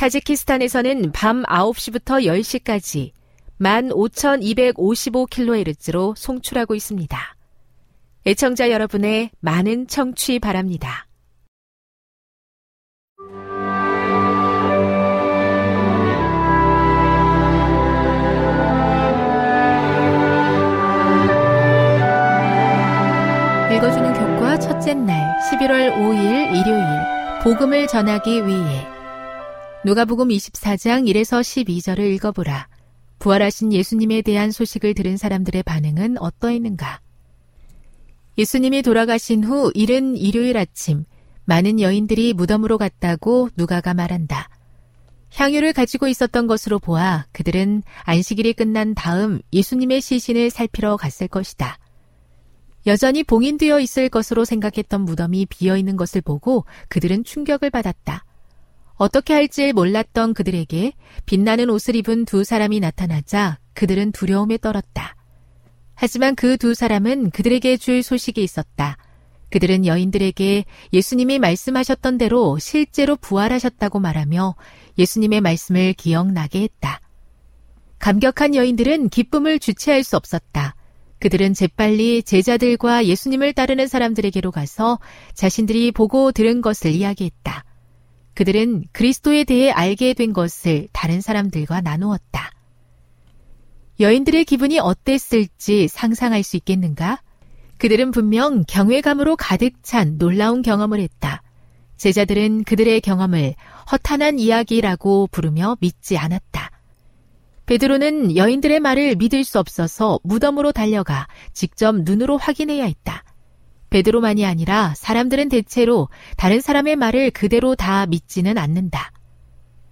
타지키스탄에서는 밤 9시부터 10시까지 15,255kHz로 송출하고 있습니다. 애청자 여러분의 많은 청취 바랍니다. 읽어주는 교과 첫째 날 11월 5일 일요일 복음을 전하기 위해 누가복음 24장 1에서 12절을 읽어보라. 부활하신 예수님에 대한 소식을 들은 사람들의 반응은 어떠했는가? 예수님이 돌아가신 후 이른 일요일 아침 많은 여인들이 무덤으로 갔다고 누가가 말한다. 향유를 가지고 있었던 것으로 보아 그들은 안식일이 끝난 다음 예수님의 시신을 살피러 갔을 것이다. 여전히 봉인되어 있을 것으로 생각했던 무덤이 비어 있는 것을 보고 그들은 충격을 받았다. 어떻게 할지 몰랐던 그들에게 빛나는 옷을 입은 두 사람이 나타나자 그들은 두려움에 떨었다. 하지만 그 두 사람은 그들에게 줄 소식이 있었다. 그들은 여인들에게 예수님이 말씀하셨던 대로 실제로 부활하셨다고 말하며 예수님의 말씀을 기억나게 했다. 감격한 여인들은 기쁨을 주체할 수 없었다. 그들은 재빨리 제자들과 예수님을 따르는 사람들에게로 가서 자신들이 보고 들은 것을 이야기했다. 그들은 그리스도에 대해 알게 된 것을 다른 사람들과 나누었다. 여인들의 기분이 어땠을지 상상할 수 있겠는가? 그들은 분명 경외감으로 가득 찬 놀라운 경험을 했다. 제자들은 그들의 경험을 허탄한 이야기라고 부르며 믿지 않았다. 베드로는 여인들의 말을 믿을 수 없어서 무덤으로 달려가 직접 눈으로 확인해야 했다. 베드로만이 아니라 사람들은 대체로 다른 사람의 말을 그대로 다 믿지는 않는다.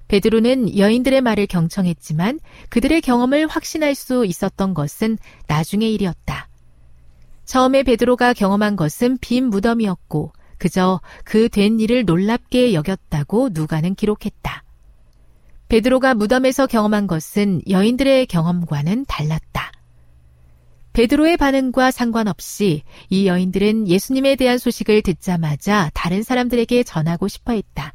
베드로는 여인들의 말을 경청했지만 그들의 경험을 확신할 수 있었던 것은 나중의 일이었다. 처음에 베드로가 경험한 것은 빈 무덤이었고 그저 그 된 일을 놀랍게 여겼다고 누가는 기록했다. 베드로가 무덤에서 경험한 것은 여인들의 경험과는 달랐다. 베드로의 반응과 상관없이 이 여인들은 예수님에 대한 소식을 듣자마자 다른 사람들에게 전하고 싶어 했다.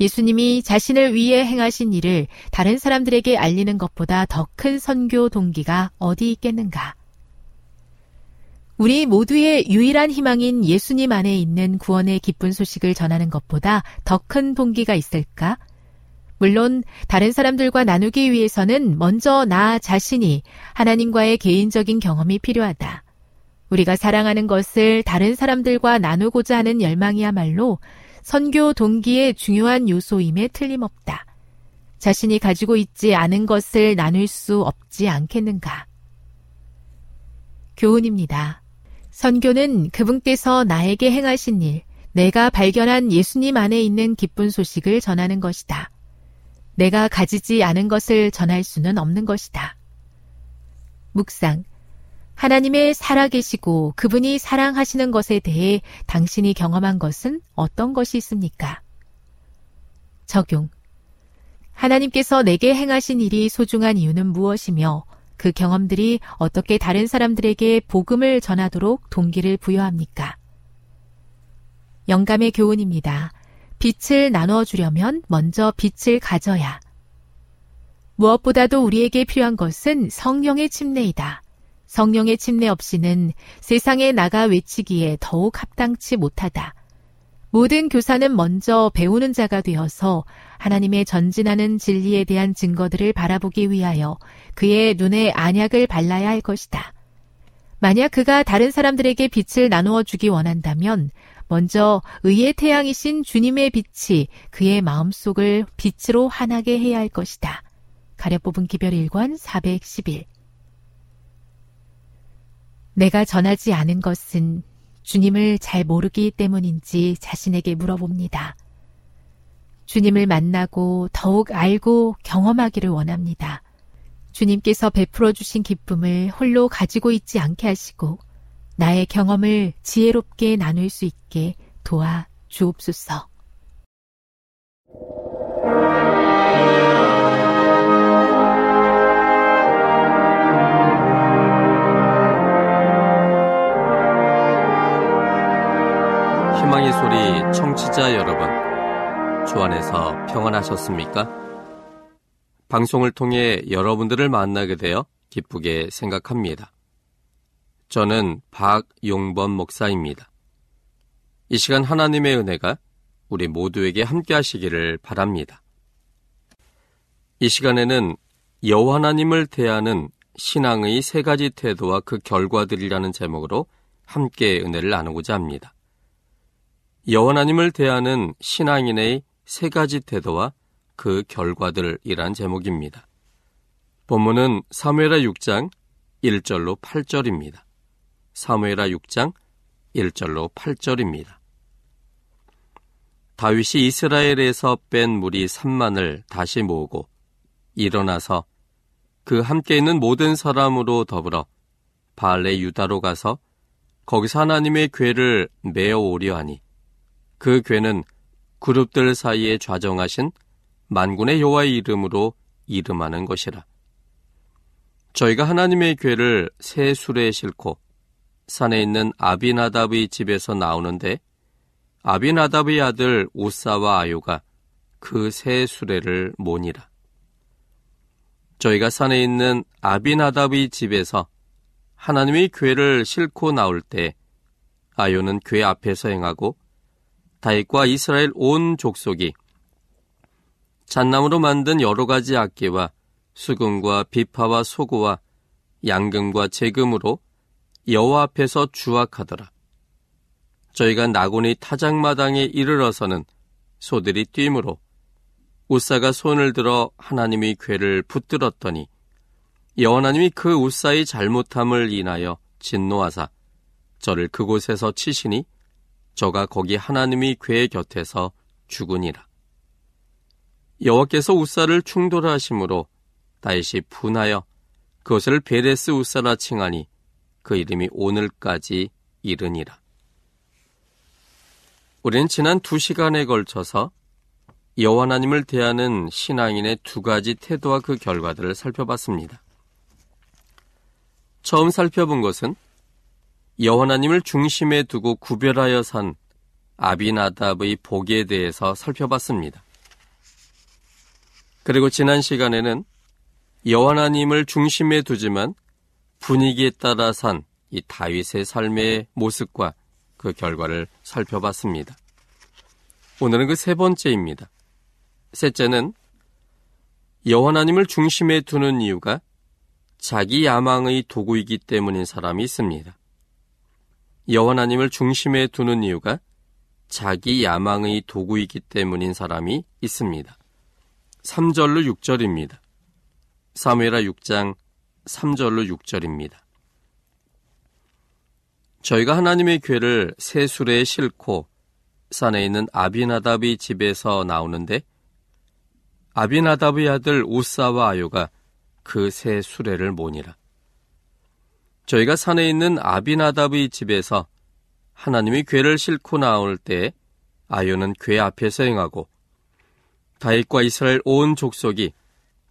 예수님이 자신을 위해 행하신 일을 다른 사람들에게 알리는 것보다 더 큰 선교 동기가 어디 있겠는가? 우리 모두의 유일한 희망인 예수님 안에 있는 구원의 기쁜 소식을 전하는 것보다 더 큰 동기가 있을까? 물론 다른 사람들과 나누기 위해서는 먼저 나 자신이 하나님과의 개인적인 경험이 필요하다. 우리가 사랑하는 것을 다른 사람들과 나누고자 하는 열망이야말로 선교 동기의 중요한 요소임에 틀림없다. 자신이 가지고 있지 않은 것을 나눌 수 없지 않겠는가? 교훈입니다. 선교는 그분께서 나에게 행하신 일, 내가 발견한 예수님 안에 있는 기쁜 소식을 전하는 것이다. 내가 가지지 않은 것을 전할 수는 없는 것이다. 묵상. 하나님의 살아계시고 그분이 사랑하시는 것에 대해 당신이 경험한 것은 어떤 것이 있습니까? 적용. 하나님께서 내게 행하신 일이 소중한 이유는 무엇이며 그 경험들이 어떻게 다른 사람들에게 복음을 전하도록 동기를 부여합니까? 영감의 교훈입니다. 빛을 나눠주려면 먼저 빛을 가져야. 무엇보다도 우리에게 필요한 것은 성령의 침례이다. 성령의 침례 없이는 세상에 나가 외치기에 더욱 합당치 못하다. 모든 교사는 먼저 배우는 자가 되어서 하나님의 전진하는 진리에 대한 증거들을 바라보기 위하여 그의 눈에 안약을 발라야 할 것이다. 만약 그가 다른 사람들에게 빛을 나누어 주기 원한다면 먼저 의의 태양이신 주님의 빛이 그의 마음속을 빛으로 환하게 해야 할 것이다. 가려 뽑은 기별 1권 411 내가 전하지 않은 것은 주님을 잘 모르기 때문인지 자신에게 물어봅니다. 주님을 만나고 더욱 알고 경험하기를 원합니다. 주님께서 베풀어 주신 기쁨을 홀로 가지고 있지 않게 하시고 나의 경험을 지혜롭게 나눌 수 있게 도와 주옵소서. 희망의 소리 청취자 여러분, 주 안에서 평안하셨습니까? 방송을 통해 여러분들을 만나게 되어 기쁘게 생각합니다. 저는 박용범 목사입니다. 이 시간 하나님의 은혜가 우리 모두에게 함께 하시기를 바랍니다. 이 시간에는 여호와 하나님을 대하는 신앙의 세 가지 태도와 그 결과들이라는 제목으로 함께 은혜를 나누고자 합니다. 여호와님을 대하는 신앙인의 세 가지 태도와 그 결과들이란 제목입니다. 본문은 사무엘하 6장 1절로 8절입니다. 사무엘하 6장 1절로 8절입니다. 다윗이 이스라엘에서 뺀 무리 3만을 다시 모으고 일어나서 그 함께 있는 모든 사람으로 더불어 바알레 유다로 가서 거기서 하나님의 괴를 메어 오려 하니 그 괴는 그룹들 사이에 좌정하신 만군의 여호와의 이름으로 이름하는 것이라. 저희가 하나님의 괴를 새 수레에 싣고 산에 있는 아비나답의 집에서 나오는데 아비나답의 아들 우사와 아요가 그새 수레를 모니라. 저희가 산에 있는 아비나답의 집에서 하나님의 괴를 싣고 나올 때 아요는 괴 앞에서 행하고 다윗과 이스라엘 온 족속이 잣나무로 만든 여러 가지 악기와 수금과 비파와 소고와 양금과 재금으로 여호와 앞에서 주악하더라. 저희가 나곤의 타작마당에 이르러서는 소들이 뛰므로 우사가 손을 들어 하나님의 괴를 붙들었더니 여호와님이 그 우사의 잘못함을 인하여 진노하사 저를 그곳에서 치시니 저가 거기 하나님이 괴 곁에서 죽으니라. 여호와께서 우사를 충돌하심으로 다윗이 분하여 그것을 베레스 우사라 칭하니 그 이름이 오늘까지 이르니라. 우리는 지난 두 시간에 걸쳐서 여호와 하나님을 대하는 신앙인의 두 가지 태도와 그 결과들을 살펴봤습니다. 처음 살펴본 것은 여호나님을 중심에 두고 구별하여 산 아비나답의 복에 대해서 살펴봤습니다. 그리고 지난 시간에는 여호나님을 중심에 두지만 분위기에 따라 산 이 다윗의 삶의 모습과 그 결과를 살펴봤습니다. 오늘은 그 세 번째입니다. 셋째는 여호나님을 중심에 두는 이유가 자기 야망의 도구이기 때문인 사람이 있습니다. 여호나님을 중심에 두는 이유가 자기 야망의 도구이기 때문인 사람이 있습니다. 3절로 6절입니다. 사무엘하 6장 3절로 6절입니다. 저희가 하나님의 괴를 새 수레에 싣고 산에 있는 아비나답의 집에서 나오는데 아비나답의 아들 우사와 아요가 그 새 수레를 모니라. 저희가 산에 있는 아비나답의 집에서 하나님의 괴를 싣고 나올 때 아요는 괴 앞에서 행하고 다윗과 이스라엘 온 족속이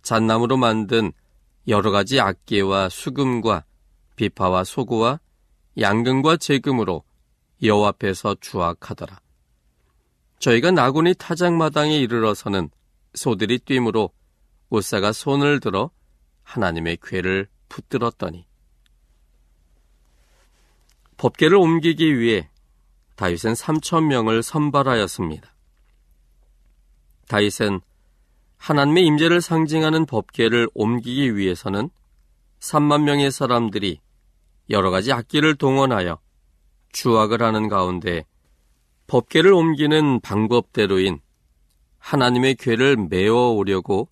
잣나무로 만든 여러 가지 악기와 수금과 비파와 소구와 양금과 재금으로 여호 앞에서 주악하더라. 저희가 나군이 타작마당에 이르러서는 소들이 뛰므로 우사가 손을 들어 하나님의 괴를 붙들었더니 법계를 옮기기 위해 다윗은 3천 명을 선발하였습니다. 다윗은 하나님의 임재를 상징하는 법계를 옮기기 위해서는 3만 명의 사람들이 여러 가지 악기를 동원하여 주악을 하는 가운데 법계를 옮기는 방법대로인 하나님의 괴를 메어 오려고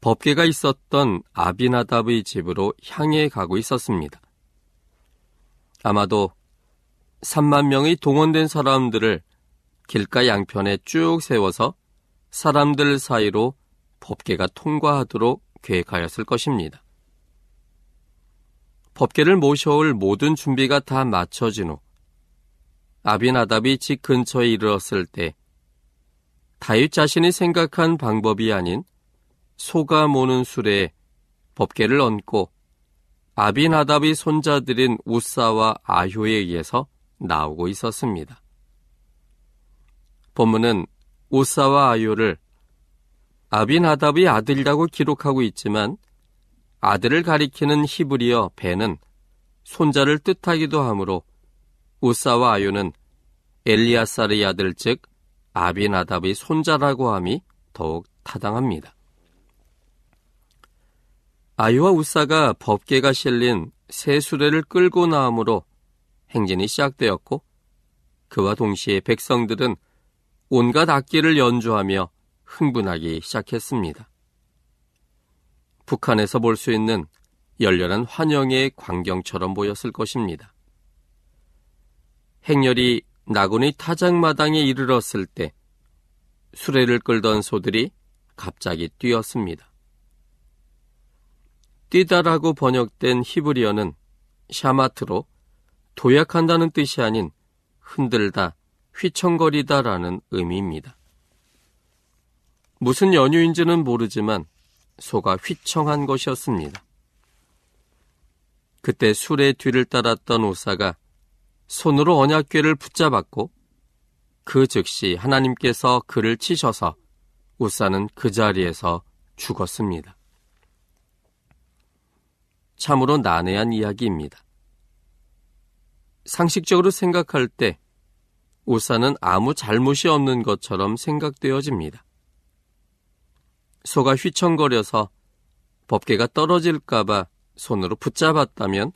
법계가 있었던 아비나답의 집으로 향해 가고 있었습니다. 아마도 3만 명의 동원된 사람들을 길가 양편에 쭉 세워서 사람들 사이로 법계가 통과하도록 계획하였을 것입니다. 법계를 모셔올 모든 준비가 다 마쳐진 후 아비나답이 집 근처에 이르렀을 때 다윗 자신이 생각한 방법이 아닌 소가 모는 수레에 법계를 얹고 아비나답이 손자들인 우사와 아효에 의해서 나오고 있었습니다. 본문은 우사와 아효를 아비나답의 아들이라고 기록하고 있지만 아들을 가리키는 히브리어 배는 손자를 뜻하기도 하므로 우사와 아유는 엘리아사르의 아들 즉 아비나답의 손자라고 함이 더욱 타당합니다. 아유와 우사가 법계가 실린 새 수레를 끌고 나오므로 행진이 시작되었고 그와 동시에 백성들은 온갖 악기를 연주하며 흥분하기 시작했습니다. 북한에서 볼 수 있는 열렬한 환영의 광경처럼 보였을 것입니다. 행렬이 나군의 타작마당에 이르렀을 때 수레를 끌던 소들이 갑자기 뛰었습니다. 뛰다라고 번역된 히브리어는 샤마트로 도약한다는 뜻이 아닌 흔들다, 휘청거리다라는 의미입니다. 무슨 연유인지는 모르지만 소가 휘청한 것이었습니다. 그때 술의 뒤를 따랐던 오사가 손으로 언약궤를 붙잡았고 그 즉시 하나님께서 그를 치셔서 우사는 그 자리에서 죽었습니다. 참으로 난해한 이야기입니다. 상식적으로 생각할 때 우사는 아무 잘못이 없는 것처럼 생각되어집니다. 소가 휘청거려서 법계가 떨어질까봐 손으로 붙잡았다면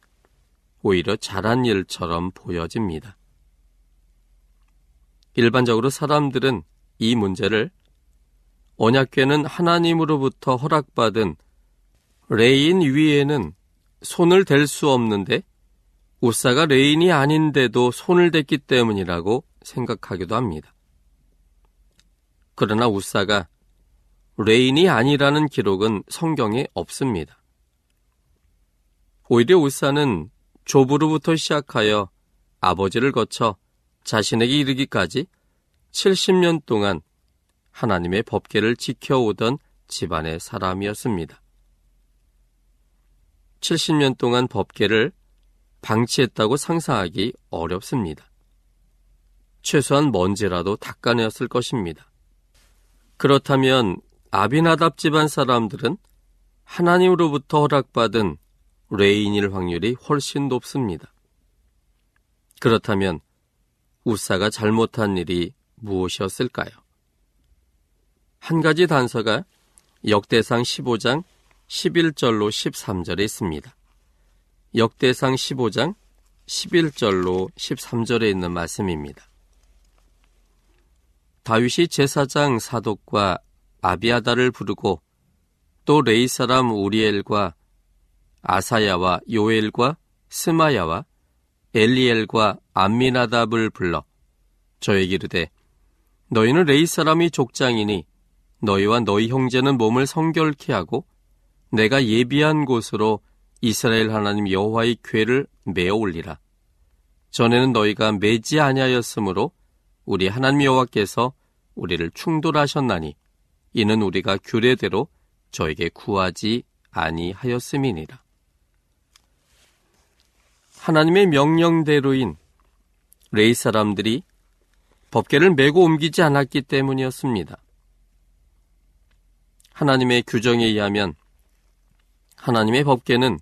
오히려 잘한 일처럼 보여집니다. 일반적으로 사람들은 이 문제를 언약궤는 하나님으로부터 허락받은 레위인 외에는 손을 댈 수 없는데 웃사가 레위인이 아닌데도 손을 댔기 때문이라고 생각하기도 합니다. 그러나 웃사가 레인이 아니라는 기록은 성경에 없습니다. 오히려 우사는 조부로부터 시작하여 아버지를 거쳐 자신에게 이르기까지 70년 동안 하나님의 법계를 지켜오던 집안의 사람이었습니다. 70년 동안 법계를 방치했다고 상상하기 어렵습니다. 최소한 먼지라도 닦아내었을 것입니다. 그렇다면 아비나답 집안 사람들은 하나님으로부터 허락받은 레인일 확률이 훨씬 높습니다. 그렇다면 우사가 잘못한 일이 무엇이었을까요? 한 가지 단서가 역대상 15장 11절로 13절에 있습니다. 역대상 15장 11절로 13절에 있는 말씀입니다. 다윗이 제사장 사독과 아비아다를 부르고 또 레이 사람 우리엘과 아사야와 요엘과 스마야와 엘리엘과 암미나답을 불러 저에게 이르되 너희는 레이 사람이 족장이니 너희와 너희 형제는 몸을 성결케 하고 내가 예비한 곳으로 이스라엘 하나님 여호와의 궤를 메어 올리라. 전에는 너희가 매지 아니하였으므로 우리 하나님 여호와께서 우리를 충돌하셨나니 이는 우리가 규례대로 저에게 구하지 아니하였음이니라. 하나님의 명령대로인 레이 사람들이 법계를 메고 옮기지 않았기 때문이었습니다. 하나님의 규정에 의하면 하나님의 법계는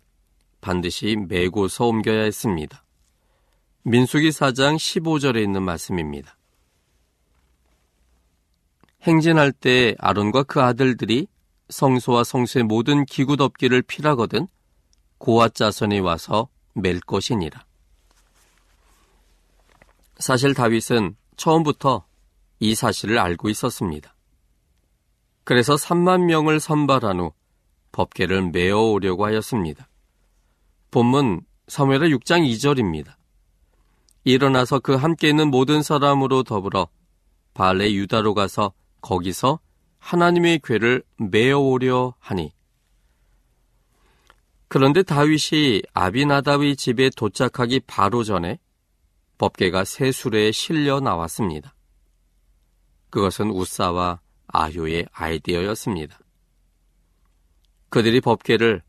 반드시 메고서 옮겨야 했습니다. 민수기 4장 15절에 있는 말씀입니다. 행진할 때 아론과 그 아들들이 성소와 성소의 모든 기구 덮기를 필하거든 고아 자손이 와서 맬 것이니라. 사실 다윗은 처음부터 이 사실을 알고 있었습니다. 그래서 3만 명을 선발한 후 법계를 메어 오려고 하였습니다. 본문 사무엘의 6장 2절입니다. 일어나서 그 함께 있는 모든 사람으로 더불어 발레 유다로 가서 거기서 하나님의 궤를 메어 오려 하니 그런데 다윗이 아비나답의 집에 도착하기 바로 전에 법계가 새 수레에 실려 나왔습니다. 그것은 우사와 아효의 아이디어였습니다. 그들이 법계를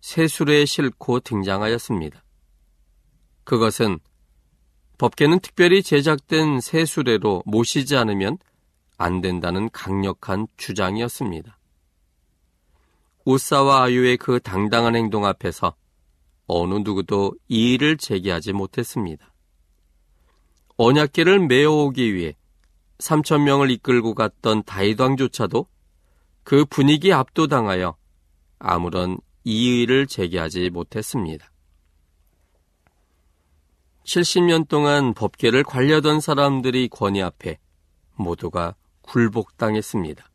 새 수레에 싣고 등장하였습니다. 그것은 법계는 특별히 제작된 새 수레로 모시지 않으면 안 된다는 강력한 주장이었습니다. 우사와 아유의 그 당당한 행동 앞에서 어느 누구도 이의를 제기하지 못했습니다. 언약계를 메어오기 위해 3천 명을 이끌고 갔던 다이왕조차도 그 분위기 압도당하여 아무런 이의를 제기하지 못했습니다. 70년 동안 법계를 관려던 사람들이 권위 앞에 모두가 굴복당했습니다.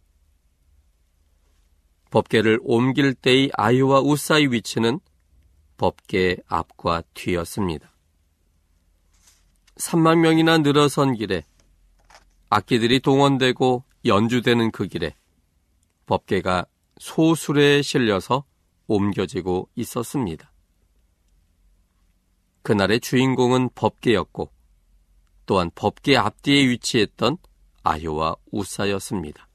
법계를 옮길 때의 아유와 우사의 위치는 법계 앞과 뒤였습니다. 3만 명이나 늘어선 길에 악기들이 동원되고 연주되는 그 길에 법계가 소술에 실려서 옮겨지고 있었습니다. 그날의 주인공은 법계였고 또한 법계 앞뒤에 위치했던 아효와 우사였습니다.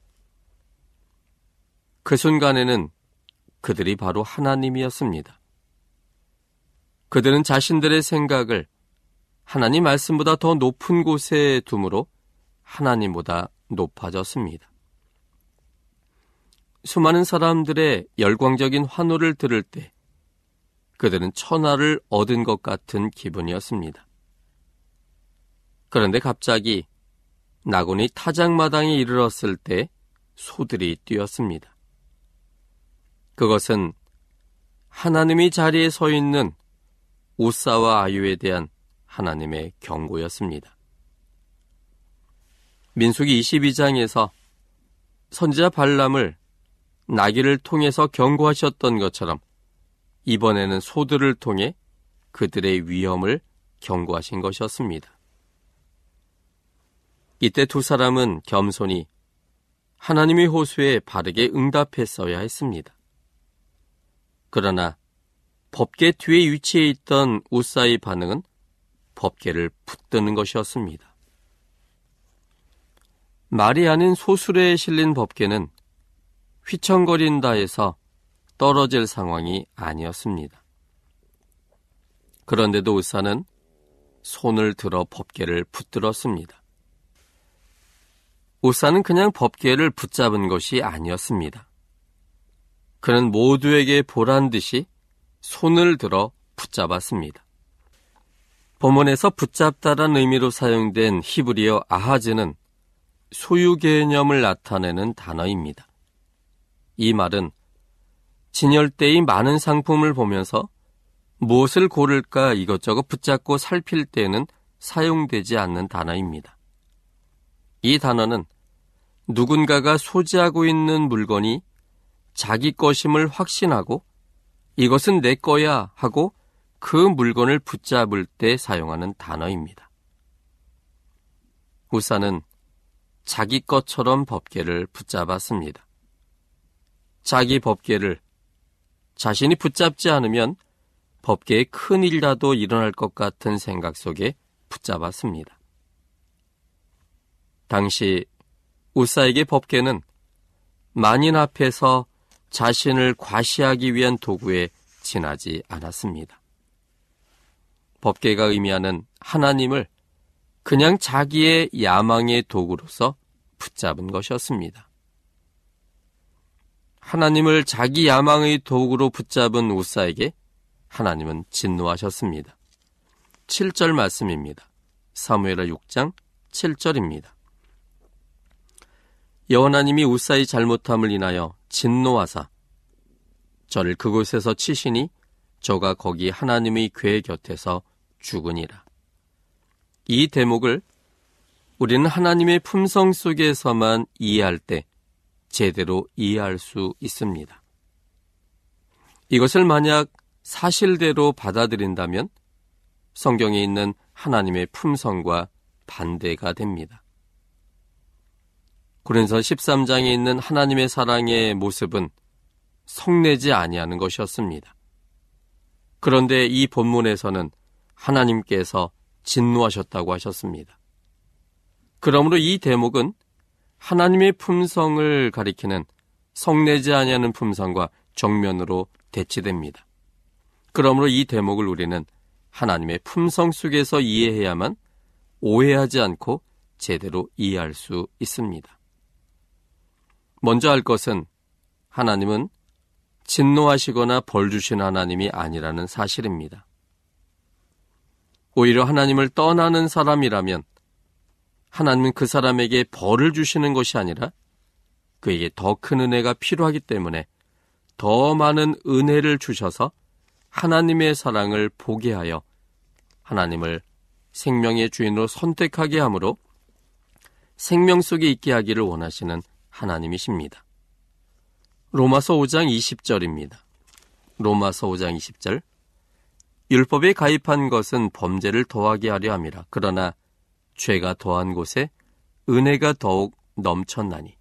그 순간에는 그들이 바로 하나님이었습니다. 그들은 자신들의 생각을 하나님 말씀보다 더 높은 곳에 두므로 하나님보다 높아졌습니다. 수많은 사람들의 열광적인 환호를 들을 때 그들은 천하를 얻은 것 같은 기분이었습니다. 그런데 갑자기 나곤이 타작마당에 이르렀을 때 소들이 뛰었습니다. 그것은 하나님이 자리에 서 있는 우사와 아유에 대한 하나님의 경고였습니다. 민숙이 22장에서 선지자 발람을 나귀를 통해서 경고하셨던 것처럼 이번에는 소들을 통해 그들의 위험을 경고하신 것이었습니다. 이때 두 사람은 겸손히 하나님의 호수에 바르게 응답했어야 했습니다. 그러나 법계 뒤에 위치해 있던 우사의 반응은 법계를 붙드는 것이었습니다. 말이 아닌 소술에 실린 법계는 휘청거린다 해서 떨어질 상황이 아니었습니다. 그런데도 의사는 손을 들어 법계를 붙들었습니다. 우사는 그냥 법계를 붙잡은 것이 아니었습니다. 그는 모두에게 보란 듯이 손을 들어 붙잡았습니다. 본문에서 붙잡다란 의미로 사용된 히브리어 아하즈는 소유 개념을 나타내는 단어입니다. 이 말은 진열대의 많은 상품을 보면서 무엇을 고를까 이것저것 붙잡고 살필 때는 사용되지 않는 단어입니다. 이 단어는 누군가가 소지하고 있는 물건이 자기 것임을 확신하고 이것은 내 거야 하고 그 물건을 붙잡을 때 사용하는 단어입니다. 우사는 자기 것처럼 법계를 붙잡았습니다. 자기 법계를 자신이 붙잡지 않으면 법계에 큰 일이라도 일어날 것 같은 생각 속에 붙잡았습니다. 당시 우사에게 법계는 만인 앞에서 자신을 과시하기 위한 도구에 지나지 않았습니다. 법계가 의미하는 하나님을 그냥 자기의 야망의 도구로서 붙잡은 것이었습니다. 하나님을 자기 야망의 도구로 붙잡은 우사에게 하나님은 진노하셨습니다. 7절 말씀입니다. 사무엘하 6장 7절입니다. 여호나님이 우사의 잘못함을 인하여 진노하사 저를 그곳에서 치시니 저가 거기 하나님의 궤 곁에서 죽으니라. 이 대목을 우리는 하나님의 품성 속에서만 이해할 때 제대로 이해할 수 있습니다. 이것을 만약 사실대로 받아들인다면 성경에 있는 하나님의 품성과 반대가 됩니다. 고린서 13장에 있는 하나님의 사랑의 모습은 성내지 아니하는 것이었습니다. 그런데 이 본문에서는 하나님께서 진노하셨다고 하셨습니다. 그러므로 이 대목은 하나님의 품성을 가리키는 성내지 아니하는 품성과 정면으로 대치됩니다. 그러므로 이 대목을 우리는 하나님의 품성 속에서 이해해야만 오해하지 않고 제대로 이해할 수 있습니다. 먼저 할 것은 하나님은 진노하시거나 벌 주신 하나님이 아니라는 사실입니다. 오히려 하나님을 떠나는 사람이라면 하나님은 그 사람에게 벌을 주시는 것이 아니라 그에게 더 큰 은혜가 필요하기 때문에 더 많은 은혜를 주셔서 하나님의 사랑을 보게 하여 하나님을 생명의 주인으로 선택하게 하므로 생명 속에 있게 하기를 원하시는 하나님이십니다. 로마서 5장 20절입니다. 로마서 5장 20절 율법에 가입한 것은 범죄를 더하게 하려 함이라. 그러나 죄가 더한 곳에 은혜가 더욱 넘쳤나니.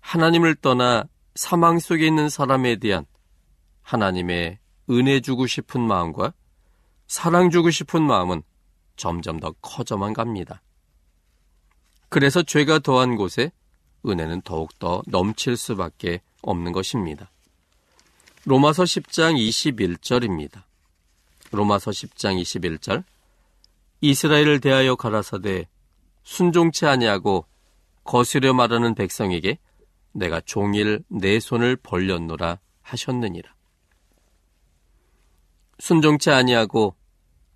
하나님을 떠나 사망 속에 있는 사람에 대한 하나님의 은혜 주고 싶은 마음과 사랑 주고 싶은 마음은 점점 더 커져만 갑니다. 그래서 죄가 더한 곳에 은혜는 더욱더 넘칠 수밖에 없는 것입니다. 로마서 10장 21절입니다. 로마서 10장 21절 이스라엘을 대하여 가라사대 순종치 아니하고 거스려 말하는 백성에게 내가 종일 내 손을 벌렸노라 하셨느니라. 순종치 아니하고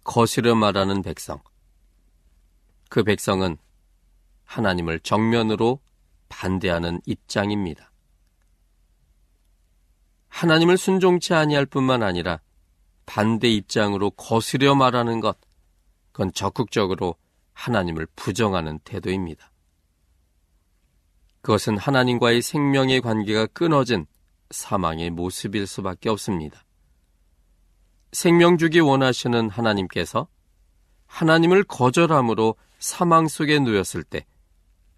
거스려 말하는 백성. 그 백성은 하나님을 정면으로 반대하는 입장입니다. 하나님을 순종치 아니할 뿐만 아니라 반대 입장으로 거스려 말하는 것, 그건 적극적으로 하나님을 부정하는 태도입니다. 그것은 하나님과의 생명의 관계가 끊어진 사망의 모습일 수밖에 없습니다. 생명 주기 원하시는 하나님께서 하나님을 거절함으로 사망 속에 놓였을 때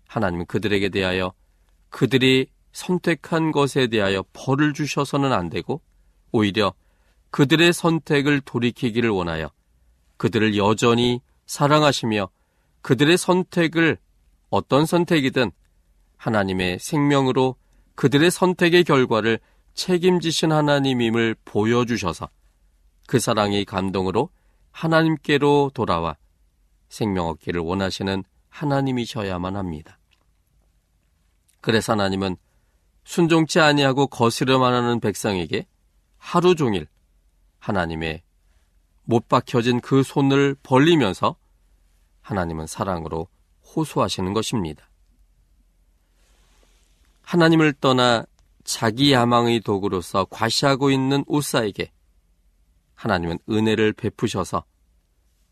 하나님은 그들에게 대하여 그들이 선택한 것에 대하여 벌을 주셔서는 안 되고 오히려 그들의 선택을 돌이키기를 원하여 그들을 여전히 사랑하시며 그들의 선택을 어떤 선택이든 하나님의 생명으로 그들의 선택의 결과를 책임지신 하나님임을 보여주셔서 그 사랑의 감동으로 하나님께로 돌아와 생명 얻기를 원하시는 하나님이셔야만 합니다. 그래서 하나님은 순종치 아니하고 거스려만 하는 백성에게 하루 종일 하나님의 못 박혀진 그 손을 벌리면서 하나님은 사랑으로 호소하시는 것입니다. 하나님을 떠나 자기 야망의 도구로서 과시하고 있는 우사에게 하나님은 은혜를 베푸셔서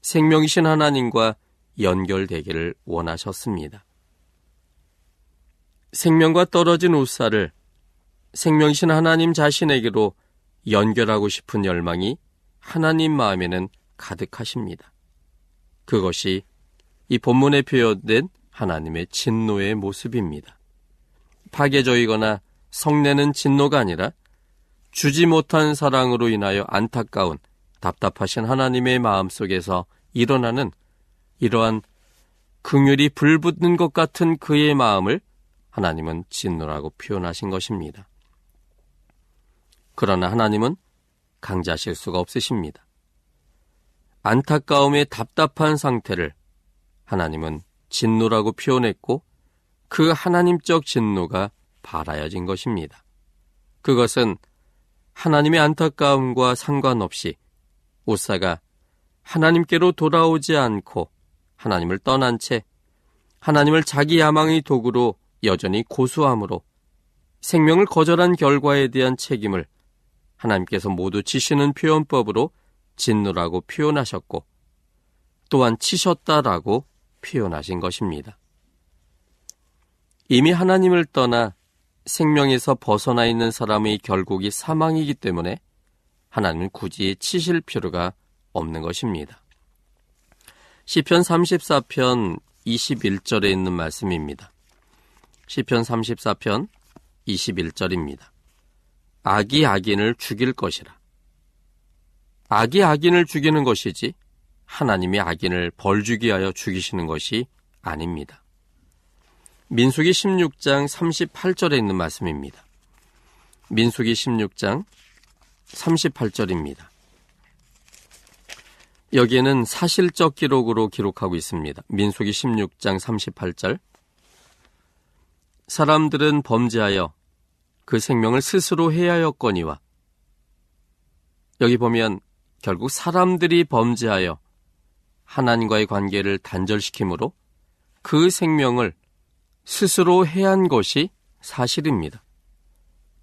생명이신 하나님과 연결되기를 원하셨습니다. 생명과 떨어진 우사를 생명신 하나님 자신에게로 연결하고 싶은 열망이 하나님 마음에는 가득하십니다. 그것이 이 본문에 표현된 하나님의 진노의 모습입니다. 파괴적이거나 성내는 진노가 아니라 주지 못한 사랑으로 인하여 안타까운 답답하신 하나님의 마음 속에서 일어나는 이러한 긍휼이 불붙는 것 같은 그의 마음을 하나님은 진노라고 표현하신 것입니다. 그러나 하나님은 강자실 수가 없으십니다. 안타까움의 답답한 상태를 하나님은 진노라고 표현했고 그 하나님적 진노가 바라여진 것입니다. 그것은 하나님의 안타까움과 상관없이 우사가 하나님께로 돌아오지 않고 하나님을 떠난 채 하나님을 자기 야망의 도구로 여전히 고수함으로 생명을 거절한 결과에 대한 책임을 하나님께서 모두 지시는 표현법으로 진노라고 표현하셨고 또한 치셨다라고 표현하신 것입니다. 이미 하나님을 떠나 생명에서 벗어나 있는 사람의 결국이 사망이기 때문에 하나님은 굳이 치실 필요가 없는 것입니다. 시편 34편 21절에 있는 말씀입니다. 시편 34편 21절입니다. 악이 악인을 죽일 것이라. 악이 악인을 죽이는 것이지 하나님이 악인을 벌주기 하여 죽이시는 것이 아닙니다. 민수기 16장 38절에 있는 말씀입니다. 민수기 16장 38절입니다. 여기에는 사실적 기록으로 기록하고 있습니다. 민수기 16장 38절. 사람들은 범죄하여 그 생명을 스스로 해하였거니와 여기 보면 결국 사람들이 범죄하여 하나님과의 관계를 단절시키므로 그 생명을 스스로 해한 것이 사실입니다.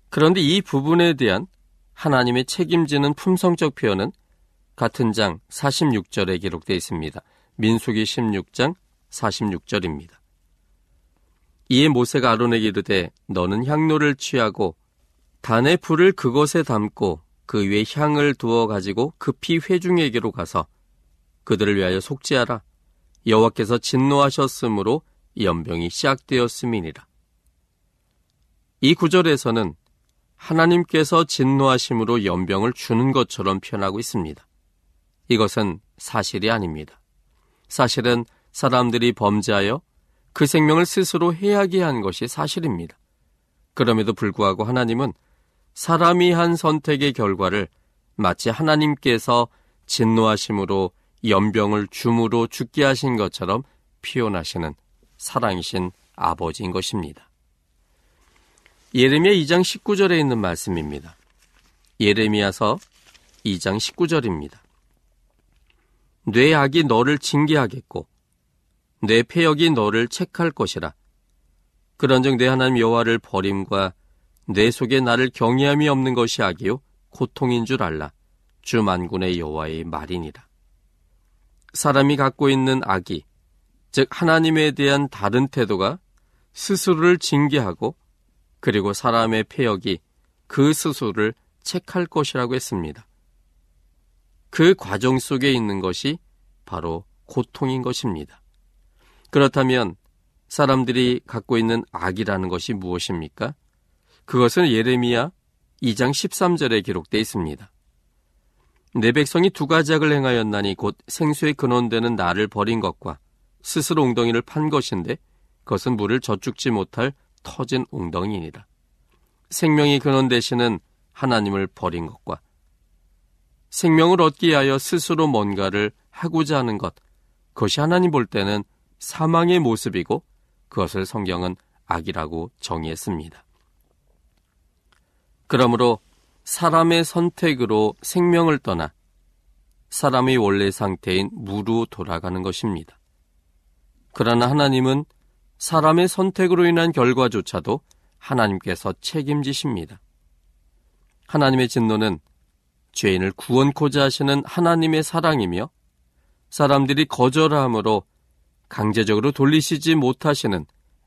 그런데 이 부분에 대한 하나님의 책임지는 품성적 표현은 같은 장 46절에 기록되어 있습니다. 민수기 16장 46절입니다. 이에 모세가 아론에게 이르되 너는 향로를 취하고 단의 불을 그것에 담고 그 위에 향을 두어 가지고 급히 회중에게로 가서 그들을 위하여 속죄하라. 여호와께서 진노하셨으므로 연병이 시작되었음이니라. 이 구절에서는 하나님께서 진노하심으로 연병을 주는 것처럼 표현하고 있습니다. 이것은 사실이 아닙니다. 사실은 사람들이 범죄하여 그 생명을 스스로 해하게 한 것이 사실입니다. 그럼에도 불구하고 하나님은 사람이 한 선택의 결과를 마치 하나님께서 진노하심으로 연병을 줌으로 죽게 하신 것처럼 표현하시는 사랑이신 아버지인 것입니다. 예레미야 2장 19절에 있는 말씀입니다. 예레미야서 2장 19절입니다. 뇌 악이 너를 징계하겠고 내 폐역이 너를 책할 것이라. 그런즉 내 하나님 여호와를 버림과 내 속에 나를 경외함이 없는 것이 악이요 고통인 줄 알라. 주 만군의 여호와의 말이니라. 사람이 갖고 있는 악이 즉 하나님에 대한 다른 태도가 스스로를 징계하고 그리고 사람의 폐역이 그 스스로를 책할 것이라고 했습니다. 그 과정 속에 있는 것이 바로 고통인 것입니다. 그렇다면 사람들이 갖고 있는 악이라는 것이 무엇입니까? 그것은 예레미야 2장 13절에 기록되어 있습니다. 내 백성이 두 가지 악을 행하였나니 곧 생수의 근원되는 나를 버린 것과 스스로 웅덩이를 판 것인데 그것은 물을 저축지 못할 터진 웅덩이니라. 생명의 근원 되시는 하나님을 버린 것과 생명을 얻기 위하여 스스로 뭔가를 하고자 하는 것, 그것이 하나님 볼 때는 사망의 모습이고 그것을 성경은 악이라고 정의했습니다. 그러므로 사람의 선택으로 생명을 떠나 사람의 원래 상태인 무로 돌아가는 것입니다. 그러나 하나님은 사람의 선택으로 인한 결과조차도 하나님께서 책임지십니다. 하나님의 진노는 죄인을 구원코자 하시는 하나님의 사랑이며 사람들이 거절함으로 강제적으로 돌리시지 못하시는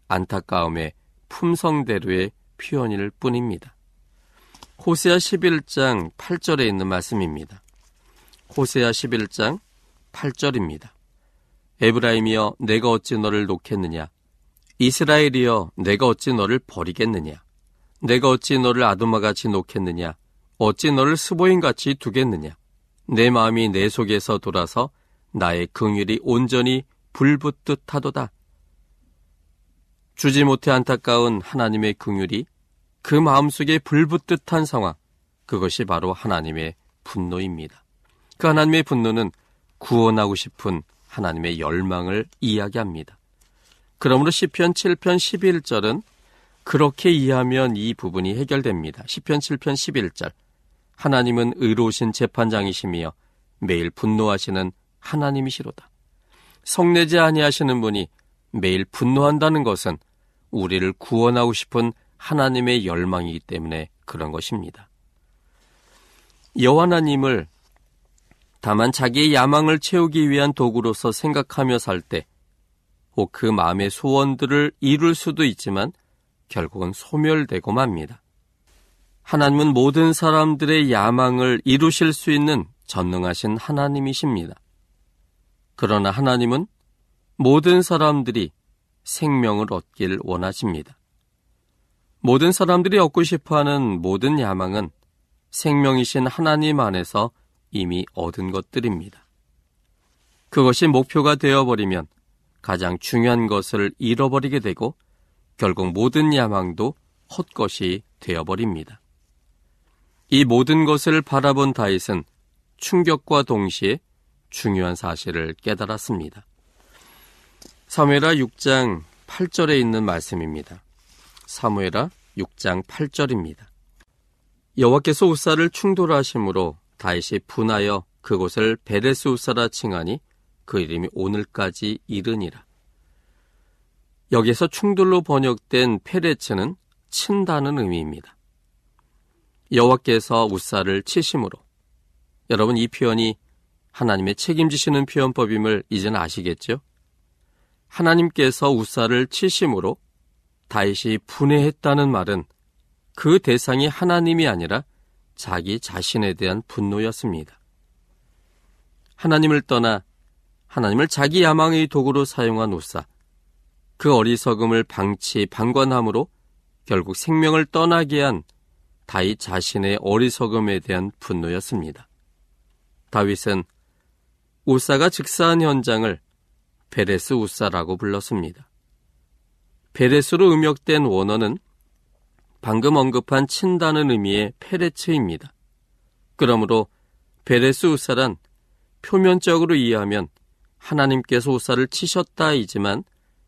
안타까움의 품성대로의 표현일 뿐입니다. 호세아 11장 8절에 있는 말씀입니다. 호세아 11장 8절입니다. 에브라임이여 내가 어찌 너를 놓겠느냐 이스라엘이여 내가 어찌 너를 버리겠느냐 내가 어찌 너를 아두마같이 놓겠느냐 어찌 너를 스보인같이 두겠느냐 내 마음이 내 속에서 돌아서 나의 긍휼이 온전히 불붙듯 하도다. 주지 못해 안타까운 하나님의 긍휼이 그 마음속에 불붙듯한 상황, 그것이 바로 하나님의 분노입니다. 그 하나님의 분노는 구원하고 싶은 하나님의 열망을 이야기합니다. 그러므로 시편 7편 11절은 그렇게 이해하면 이 부분이 해결됩니다. 시편 7편 11절. 하나님은 의로우신 재판장이시며 매일 분노하시는 하나님이시로다. 성내지 아니하시는 분이 매일 분노한다는 것은 우리를 구원하고 싶은 하나님의 열망이기 때문에 그런 것입니다. 여호와나님을 다만 자기의 야망을 채우기 위한 도구로서 생각하며 살 때, 혹 그 마음의 소원들을 이룰 수도 있지만 결국은 소멸되고 맙니다. 하나님은 모든 사람들의 야망을 이루실 수 있는 전능하신 하나님이십니다. 그러나 하나님은 모든 사람들이 생명을 얻길 원하십니다. 모든 사람들이 얻고 싶어 하는 모든 야망은 생명이신 하나님 안에서 이미 얻은 것들입니다. 그것이 목표가 되어버리면 가장 중요한 것을 잃어버리게 되고 결국 모든 야망도 헛것이 되어버립니다. 이 모든 것을 바라본 다윗은 충격과 동시에 중요한 사실을 깨달았습니다. 사무엘하 6장 8절에 있는 말씀입니다. 사무엘하 6장 8절입니다. 여호와께서 우사를 충돌하심으로 다윗이 분하여 그곳을 베레스 우사라 칭하니 그 이름이 오늘까지 이르니라. 여기서 충돌로 번역된 페레츠는 친다는 의미입니다. 여호와께서 우사를 치심으로 여러분 이 표현이 하나님의 책임지시는 표현법임을 이제는 아시겠죠? 하나님께서 우사를 치심으로 다윗이 분해했다는 말은 그 대상이 하나님이 아니라 자기 자신에 대한 분노였습니다. 하나님을 떠나 하나님을 자기 야망의 도구로 사용한 우사, 그 어리석음을 방치, 방관함으로 결국 생명을 떠나게 한 다윗 자신의 어리석음에 대한 분노였습니다. 다윗은 우사가 즉사한 현장을 베레스 우사라고 불렀습니다. 베레스로 음역된 원어는 방금 언급한 친다는 의미의 페레츠입니다. 그러므로 베레스 우사란 표면적으로 이해하면 하나님께서 우사를 치셨다이지만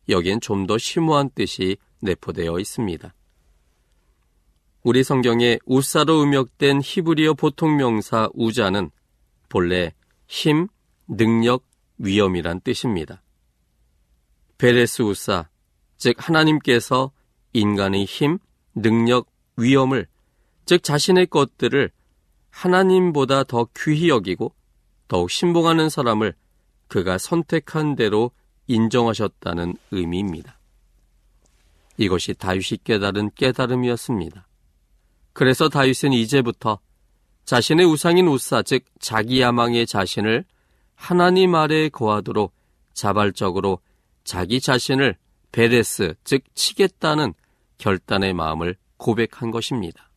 여기엔 좀 더 심오한 뜻이 내포되어 있습니다. 우리 성경에 우사로 음역된 히브리어 보통 명사 우자는 본래 힘, 능력, 위험이란 뜻입니다. 베레스 우사, 즉 하나님께서 인간의 힘, 능력, 위험을, 즉 자신의 것들을 하나님보다 더 귀히 여기고 더욱 신봉하는 사람을 그가 선택한 대로 인정하셨다는 의미입니다. 이것이 다윗이 깨달은 깨달음이었습니다. 그래서 다윗은 이제부터 자신의 우상인 우사, 즉 자기 야망의 자신을 하나님 아래에 거하도록 자발적으로 자기 자신을 베레스, 즉 치겠다는 결단의 마음을 고백한 것입니다.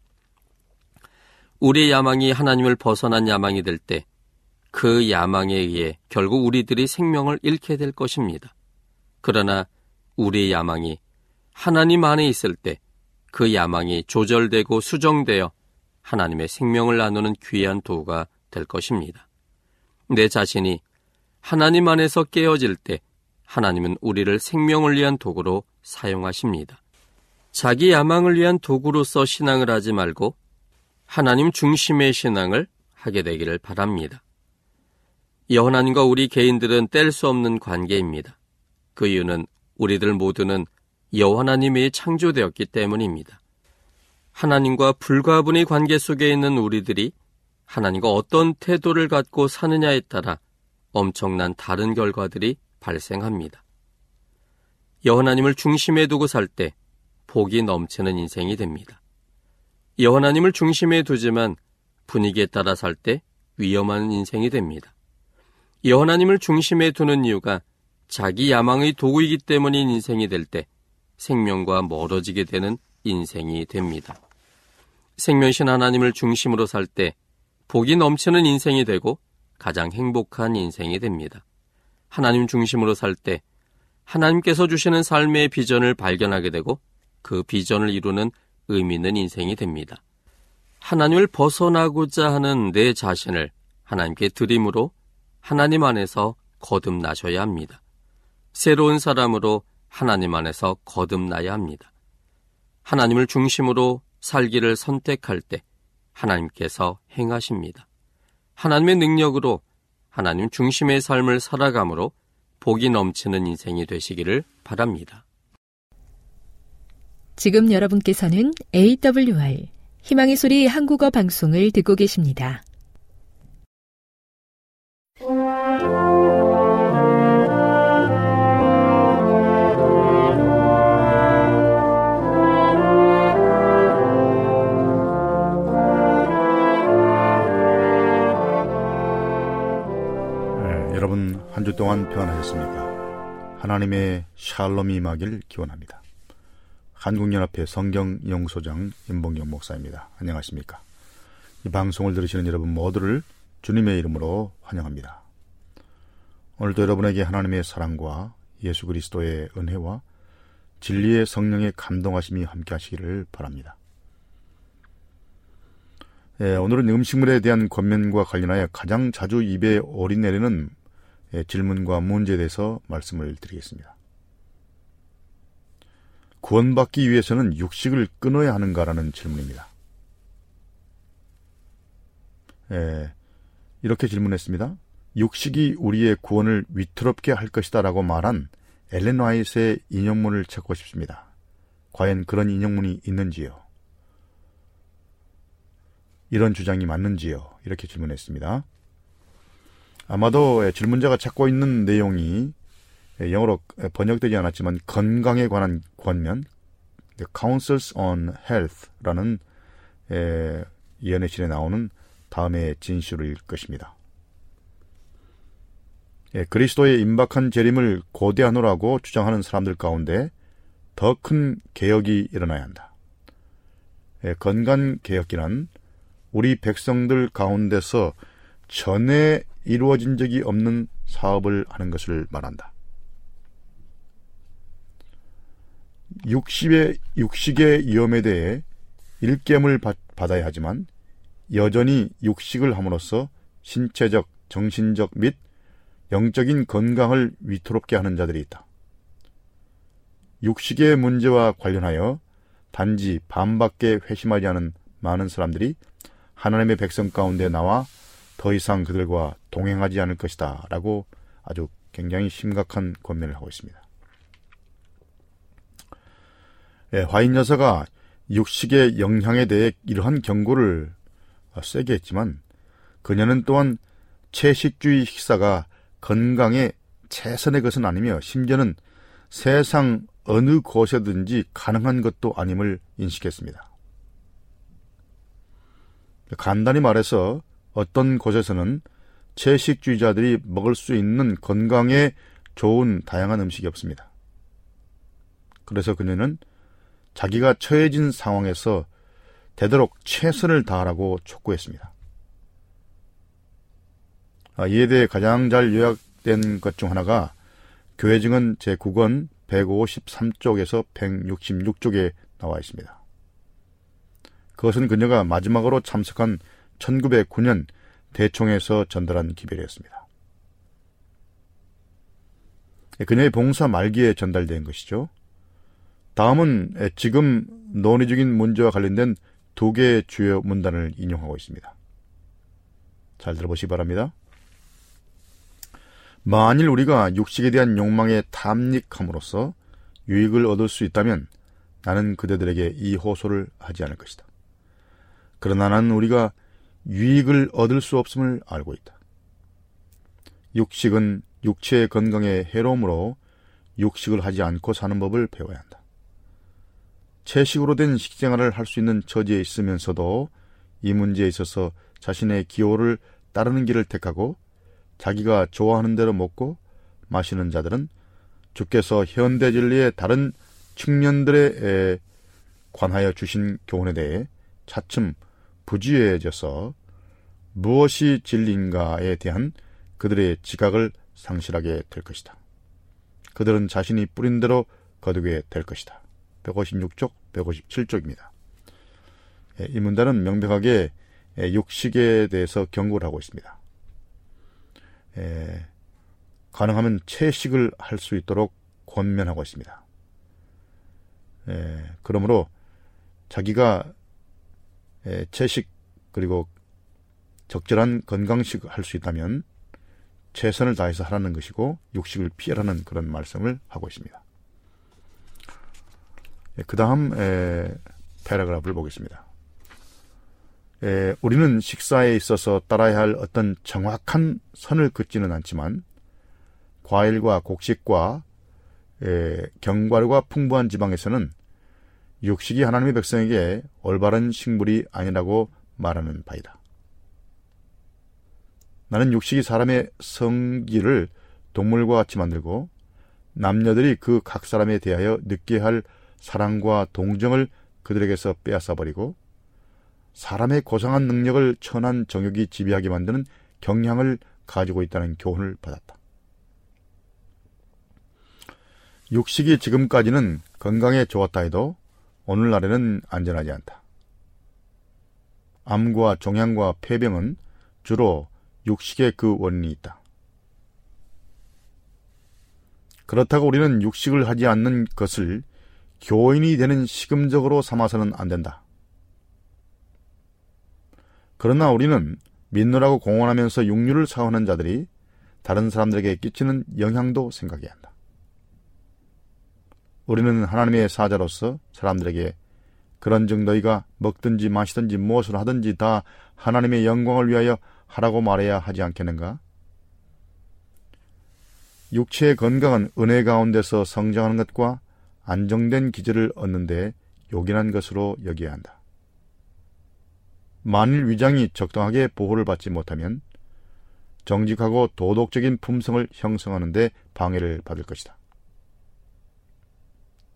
우리의 야망이 하나님을 벗어난 야망이 될 때 그 야망에 의해 결국 우리들이 생명을 잃게 될 것입니다. 그러나 우리의 야망이 하나님 안에 있을 때 그 야망이 조절되고 수정되어 하나님의 생명을 나누는 귀한 도구가 될 것입니다. 내 자신이 하나님 안에서 깨어질 때 하나님은 우리를 생명을 위한 도구로 사용하십니다. 자기 야망을 위한 도구로서 신앙을 하지 말고 하나님 중심의 신앙을 하게 되기를 바랍니다. 여호나님과 우리 개인들은 뗄 수 없는 관계입니다. 그 이유는 우리들 모두는 여호나님이 창조되었기 때문입니다. 하나님과 불가분의 관계 속에 있는 우리들이 하나님과 어떤 태도를 갖고 사느냐에 따라 엄청난 다른 결과들이 발생합니다. 여호나님을 중심에 두고 살 때 복이 넘치는 인생이 됩니다. 여호나님을 중심에 두지만 분위기에 따라 살 때 위험한 인생이 됩니다. 여호나님을 중심에 두는 이유가 자기 야망의 도구이기 때문인 인생이 될 때 생명과 멀어지게 되는 인생이 됩니다. 생명신 하나님을 중심으로 살 때 복이 넘치는 인생이 되고 가장 행복한 인생이 됩니다. 하나님 중심으로 살 때 하나님께서 주시는 삶의 비전을 발견하게 되고 그 비전을 이루는 의미 있는 인생이 됩니다. 하나님을 벗어나고자 하는 내 자신을 하나님께 드림으로 하나님 안에서 거듭나셔야 합니다. 새로운 사람으로 하나님 안에서 거듭나야 합니다. 하나님을 중심으로 살기를 선택할 때 하나님께서 행하십니다. 하나님의 능력으로 하나님 중심의 삶을 살아감으로 복이 넘치는 인생이 되시기를 바랍니다. 지금 여러분께서는 AWR 희망의 소리 한국어 방송을 듣고 계십니다. 주 동안 평안하셨습니까? 하나님의 샬롬이 임하길 기원합니다. 한국연합회 성경연구소장 임봉경 목사입니다. 안녕하십니까? 이 방송을 들으시는 여러분 모두를 주님의 이름으로 환영합니다. 오늘도 여러분에게 하나님의 사랑과 예수 그리스도의 은혜와 진리의 성령의 감동하심이 함께 하시기를 바랍니다. 예, 오늘은 음식물에 대한 권면과 관련하여 가장 자주 입에 오리내리는 예, 질문과 문제에 대해서 말씀을 드리겠습니다. 구원받기 위해서는 육식을 끊어야 하는가라는 질문입니다. 예, 이렇게 질문했습니다. 육식이 우리의 구원을 위태롭게 할 것이다 라고 말한 엘렌 와이스의 인용문을 찾고 싶습니다. 과연 그런 인용문이 있는지요? 이런 주장이 맞는지요? 이렇게 질문했습니다. 아마도 질문자가 찾고 있는 내용이 영어로 번역되지 않았지만 건강에 관한 권면, Councils on Health라는 예언의 실에 나오는 다음의 진술일 것입니다. 그리스도의 임박한 재림을 고대하노라고 주장하는 사람들 가운데 더 큰 개혁이 일어나야 한다. 건강 개혁이란 우리 백성들 가운데서 전에 이루어진 적이 없는 사업을 하는 것을 말한다. 60의, 육식의 위험에 대해 일겜을 받아야 하지만 여전히 육식을 함으로써 신체적, 정신적 및 영적인 건강을 위태롭게 하는 자들이 있다. 육식의 문제와 관련하여 단지 반밖에 회심하지 않은 많은 사람들이 하나님의 백성 가운데 나와 더 이상 그들과 동행하지 않을 것이다. 라고 아주 굉장히 심각한 권면을 하고 있습니다. 예, 화인 여사가 육식의 영향에 대해 이러한 경고를 세게 했지만 그녀는 또한 채식주의 식사가 건강에 최선의 것은 아니며 심지어는 세상 어느 곳에든지 가능한 것도 아님을 인식했습니다. 간단히 말해서 어떤 곳에서는 채식주의자들이 먹을 수 있는 건강에 좋은 다양한 음식이 없습니다. 그래서 그녀는 자기가 처해진 상황에서 되도록 최선을 다하라고 촉구했습니다. 아, 이에 대해 가장 잘 요약된 것 중 하나가 교회 증언 제9권 153쪽에서 166쪽에 나와 있습니다. 그것은 그녀가 마지막으로 참석한 1909년 대총에서 전달한 기별이었습니다. 그녀의 봉사 말기에 전달된 것이죠. 다음은 지금 논의 중인 문제와 관련된 두 개의 주요 문단을 인용하고 있습니다. 잘 들어보시기 바랍니다. 만일 우리가 육식에 대한 욕망에 탐닉함으로써 유익을 얻을 수 있다면 나는 그대들에게 이 호소를 하지 않을 것이다. 그러나 나는 우리가 유익을 얻을 수 없음을 알고 있다. 육식은 육체의 건강에 해로움으로 육식을 하지 않고 사는 법을 배워야 한다. 채식으로 된 식생활을 할 수 있는 처지에 있으면서도 이 문제에 있어서 자신의 기호를 따르는 길을 택하고 자기가 좋아하는 대로 먹고 마시는 자들은 주께서 현대 진리의 다른 측면들에 관하여 주신 교훈에 대해 차츰 부지해져서 무엇이 진리인가에 대한 그들의 지각을 상실하게 될 것이다. 그들은 자신이 뿌린 대로 거두게 될 것이다. 156쪽, 157쪽입니다. 예, 이 문단은 명백하게 예, 육식에 대해서 경고를 하고 있습니다. 에, 가능하면 채식을 할 수 있도록 권면하고 있습니다. 에, 그러므로 자기가 에, 채식 그리고 적절한 건강식 할수 있다면 최선을 다해서 하라는 것이고 육식을 피하라는 그런 말씀을 하고 있습니다. 그 다음 paragraph를 보겠습니다. 에, 우리는 식사에 있어서 따라야 할 어떤 정확한 선을 긋지는 않지만 과일과 곡식과 에, 견과류가 풍부한 지방에서는 육식이 하나님의 백성에게 올바른 식물이 아니라고 말하는 바이다. 나는 육식이 사람의 성질을 동물과 같이 만들고 남녀들이 그 각 사람에 대하여 느끼게 할 사랑과 동정을 그들에게서 빼앗아 버리고 사람의 고상한 능력을 천한 정욕이 지배하게 만드는 경향을 가지고 있다는 교훈을 받았다. 육식이 지금까지는 건강에 좋았다 해도 오늘날에는 안전하지 않다. 암과 종양과 폐병은 주로 육식의 그 원인이 있다. 그렇다고 우리는 육식을 하지 않는 것을 교인이 되는 시금적으로 삼아서는 안 된다. 그러나 우리는 믿느라고 공헌하면서 육류를 사오는 자들이 다른 사람들에게 끼치는 영향도 생각해야 한다. 우리는 하나님의 사자로서 사람들에게 그런 즉 너희가 먹든지 마시든지 무엇을 하든지 다 하나님의 영광을 위하여 하라고 말해야 하지 않겠는가? 육체의 건강은 은혜 가운데서 성장하는 것과 안정된 기질을 얻는 데 요긴한 것으로 여겨야 한다. 만일 위장이 적당하게 보호를 받지 못하면 정직하고 도덕적인 품성을 형성하는 데 방해를 받을 것이다.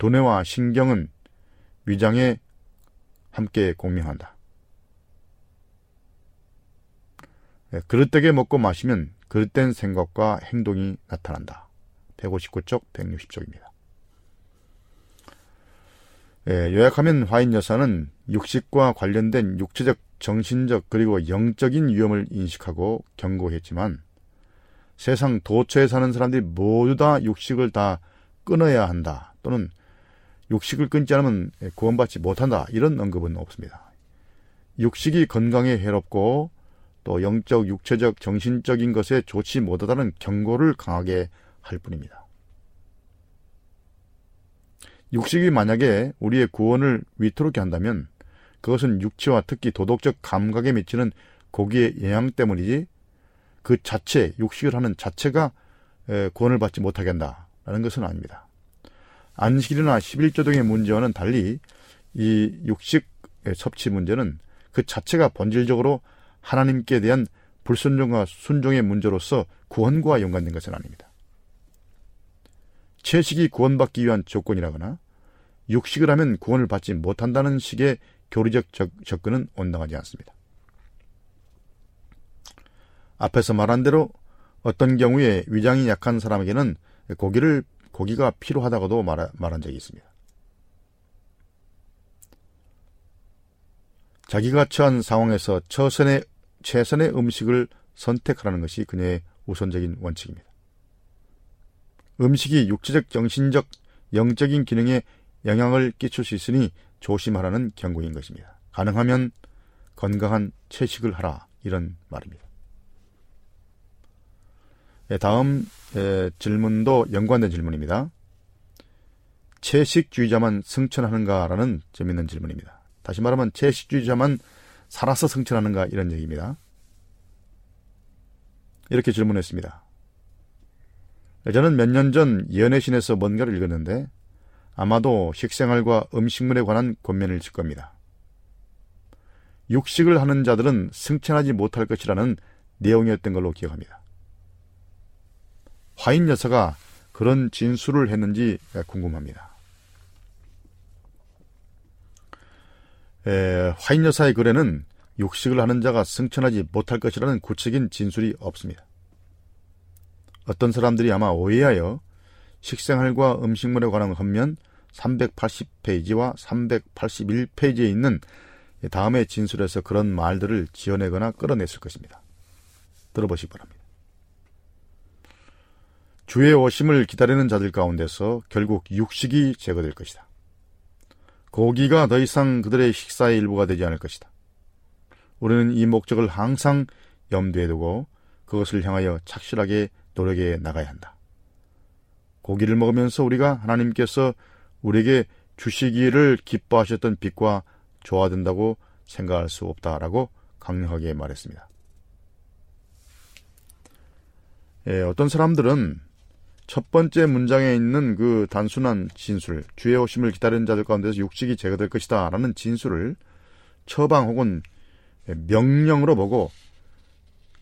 두뇌와 신경은 위장에 함께 공명한다. 예, 그릇되게 먹고 마시면 그릇된 생각과 행동이 나타난다. 159쪽, 160쪽입니다. 예, 요약하면 화인 여사는 육식과 관련된 육체적 정신적 그리고 영적인 위험을 인식하고 경고했지만 세상 도처에 사는 사람들이 모두 다 육식을 다 끊어야 한다 또는 육식을 끊지 않으면 구원받지 못한다 이런 언급은 없습니다. 육식이 건강에 해롭고 또 영적, 육체적, 정신적인 것에 좋지 못하다는 경고를 강하게 할 뿐입니다. 육식이 만약에 우리의 구원을 위태롭게 한다면 그것은 육체와 특히 도덕적 감각에 미치는 고기의 영향 때문이지 그 자체 육식을 하는 자체가 구원을 받지 못하게 한다라는 것은 아닙니다. 안식일이나 11조 등의 문제와는 달리 이 육식 섭취 문제는 그 자체가 본질적으로 하나님께 대한 불순종과 순종의 문제로서 구원과 연관된 것은 아닙니다. 채식이 구원받기 위한 조건이라거나 육식을 하면 구원을 받지 못한다는 식의 교리적 접근은 온당하지 않습니다. 앞에서 말한 대로 어떤 경우에 위장이 약한 사람에게는 고기를 고기가 필요하다고도 말, 말한 적이 있습니다. 자기가 처한 상황에서 최선의, 최선의 음식을 선택하라는 것이 그녀의 우선적인 원칙입니다. 음식이 육체적, 정신적, 영적인 기능에 영향을 끼칠 수 있으니 조심하라는 경고인 것입니다. 가능하면 건강한 채식을 하라 이런 말입니다. 예, 다음 예, 질문도 연관된 질문입니다. 채식주의자만 승천하는가라는 재밌는 질문입니다. 다시 말하면 채식주의자만 살아서 승천하는가 이런 얘기입니다. 이렇게 질문했습니다. 저는 몇 년 전 연애신에서 뭔가를 읽었는데 아마도 식생활과 음식물에 관한 권면을 줄 겁니다. 육식을 하는 자들은 승천하지 못할 것이라는 내용이었던 걸로 기억합니다. 화인 여사가 그런 진술을 했는지 궁금합니다. 에, 화인 여사의 글에는 육식을 하는 자가 승천하지 못할 것이라는 구체적인 진술이 없습니다. 어떤 사람들이 아마 오해하여 식생활과 음식물에 관한 헌면 380페이지와 381페이지에 있는 다음의 진술에서 그런 말들을 지어내거나 끌어냈을 것입니다. 들어보시기 바랍니다. 주의 오심을 기다리는 자들 가운데서 결국 육식이 제거될 것이다. 고기가 더 이상 그들의 식사의 일부가 되지 않을 것이다. 우리는 이 목적을 항상 염두에 두고 그것을 향하여 착실하게 노력해 나가야 한다. 고기를 먹으면서 우리가 하나님께서 우리에게 주시기를 기뻐하셨던 빛과 조화된다고 생각할 수 없다라고 강력하게 말했습니다. 예, 어떤 사람들은 첫 번째 문장에 있는 그 단순한 진술, 주의 오심을 기다리는 자들 가운데서 육식이 제거될 것이다 라는 진술을 처방 혹은 명령으로 보고